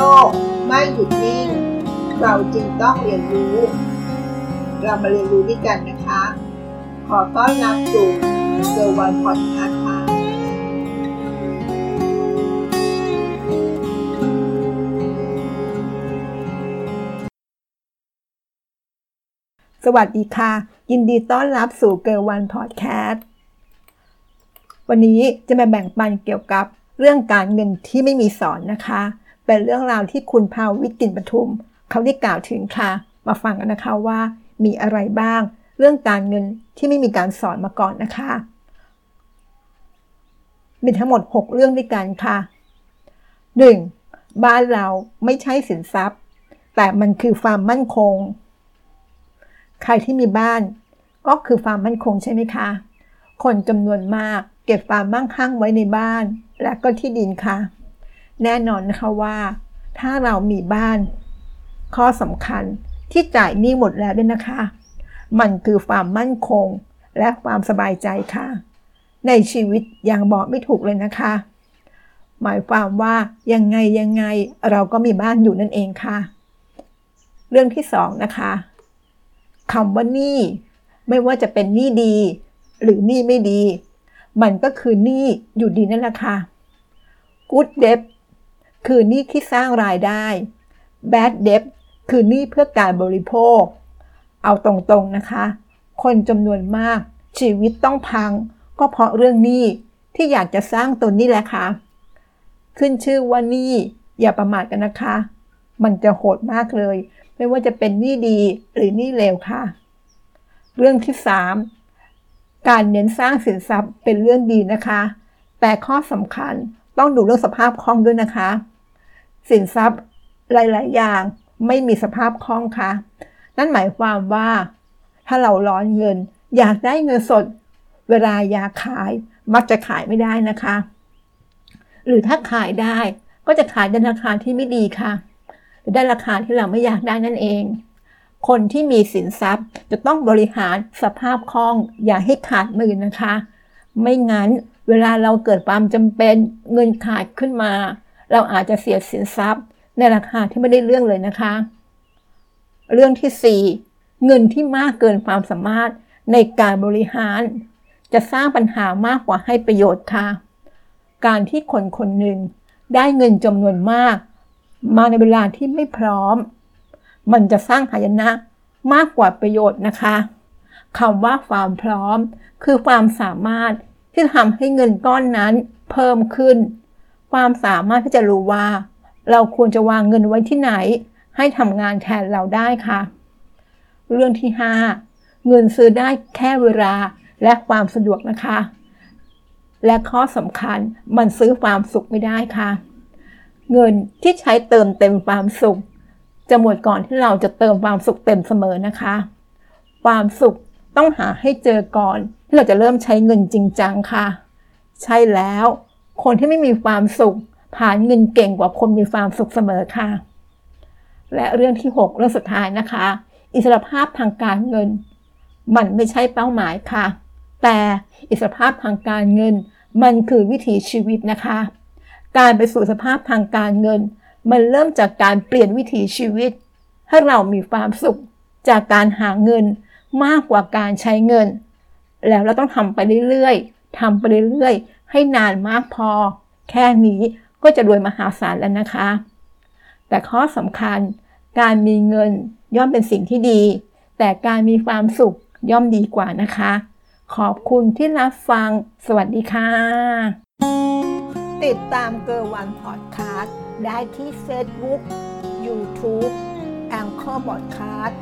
ลกไม่หยุดนิ่ง เราจึงต้องเรียนรู้ เรามาเรียนรู้ด้วยกันนะคะ ขอต้อนรับสู่เซอร์วันพอดแคสต์ค่ะสวัสดีค่ะ ยินดีต้อนรับสู่เกิร์วันพอดแคสต์วันนี้จะมาแบ่งปันเกี่ยวกับเรื่องการเงินที่ไม่มีสอนนะคะ เป็นเรื่องราวที่คุณภาวิตินปทุม เขาได้กล่าวถึงค่ะ มาฟังกันนะคะว่า มีอะไรบ้าง เรื่องการเงินที่ไม่มีการสอนมาก่อนนะคะ มีทั้งหมด 6 เรื่องด้วยกันค่ะ 1. บ้านเราไม่ใช่สินทรัพย์ แต่มันคือความมั่นคง ใครที่มีบ้านก็คือความมั่นคงใช่ไหมคะ คนจำนวนมากเก็บความมั่งคั่งไว้ในบ้าน และก็ที่ดินค่ะ แน่นอนนะคะว่า ถ้าเรามีบ้าน ข้อสำคัญที่จ่ายหนี้หมดแล้วด้วยนะคะ มันคือความมั่นคงและความสบายใจค่ะ ในชีวิตยังบอกไม่ถูกเลยนะคะ หมายความว่ายังไงยังไงเราก็มีบ้านอยู่นั่นเองค่ะ เรื่องที่สองนะคะคำว่าหนี้ไม่ว่าจะเป็นหนี้ดี หรือหนี้ไม่ดี มันก็คือหนี้อยู่ดีนั่นแหละค่ะ good debt คือหนี้ที่สร้างรายได้ bad debt คือหนี้เพื่อการบริโภค เอาตรงๆนะคะ คนจำนวนมาก ชีวิตต้องพัง ก็เพราะเรื่องหนี้ที่อยากจะสร้างตนนี่แหละค่ะ ขึ้นชื่อว่าหนี้อย่าประมาทกันนะคะ มันจะโหดมากเลย ไม่ว่าจะเป็นหนี้ดีหรือหนี้เลวค่ะ เรื่องที่ 3 การเน้นสร้างสินทรัพย์เป็นเรื่องดีนะคะ แต่ข้อสำคัญ ต้องดูเรื่องสภาพคล่องด้วยนะคะ สินทรัพย์หลาย ๆ อย่างไม่มีสภาพคล่องค่ะ นั่นหมายความว่า ถ้าเราร้อนเงิน อยากได้เงินสด เวลาอยากขายมักจะขายไม่ได้นะคะ หรือถ้าขายได้ก็จะขายในราคาที่ไม่ดีค่ะ หรือได้ราคาที่เราไม่อยากได้นั่นเอง คนที่มีสินทรัพย์จะต้องบริหารสภาพคล่องอย่าให้ขาดมือนะคะ ไม่งั้น เวลาเราเกิดความจำเป็นเงินขาดขึ้นมา เราอาจจะเสียสินทรัพย์ ในราคาที่ไม่ได้เรื่องเลยนะคะ เรื่องที่ 4 เงินที่มากเกินความสามารถในการบริหาร จะสร้างปัญหามากกว่าให้ประโยชน์ค่ะ การที่คนคนหนึ่งได้เงินจำนวนมาก มาในเวลาที่ไม่พร้อม มันจะสร้างหายนะมากกว่าประโยชน์นะคะคำว่าความพร้อม คือความสามารถ ที่ทำให้เงินก้อนนั้นเพิ่มขึ้น ความสามารถที่จะรู้ว่า เราควรจะวางเงินไว้ที่ไหน ให้ทำงานแทนเราได้ค่ะ เรื่องที่ 5 เงินซื้อได้แค่เวลาและความสะดวกนะคะ และข้อสำคัญมันซื้อความสุขไม่ได้ค่ะ เงินที่ใช้เติมเต็มความสุข จะหมดก่อนที่เราจะเติมความสุขเต็มเสมอนะคะ ความสุขต้องหาให้เจอก่อน ที่เราจะเริ่มใช้เงินจริงจังค่ะ ใช่แล้ว คนที่ไม่มีความสุขผ่านเงินเก่งกว่าคนมีความสุขเสมอค่ะ และเรื่องที่ 6 เรื่องสุดท้ายนะคะ อิสรภาพทางการเงิน มันไม่ใช่เป้าหมายค่ะ แต่อิสรภาพทางการเงิน มันคือวิถีชีวิตนะคะ การไปสู่สภาพทางการเงิน มันเริ่มจากการเปลี่ยนวิถีชีวิต ให้เรามีความสุขจากการหาเงินมากกว่าการใช้เงิน แล้วเราต้องทำไปเรื่อยๆทำไปเรื่อยๆ ให้นานมากพอ แค่นี้ก็จะรวยมหาศาลแล้วนะคะ แต่ข้อสำคัญการมีเงินย่อมเป็นสิ่งที่ดี แต่การมีความสุขย่อมดีกว่านะคะ ขอบคุณที่รับฟัง สวัสดีค่ะ ติดตามเกอร์วันพอดคาสต์ได้ที่ Facebook YouTube แองเกอร์บอดคาสต์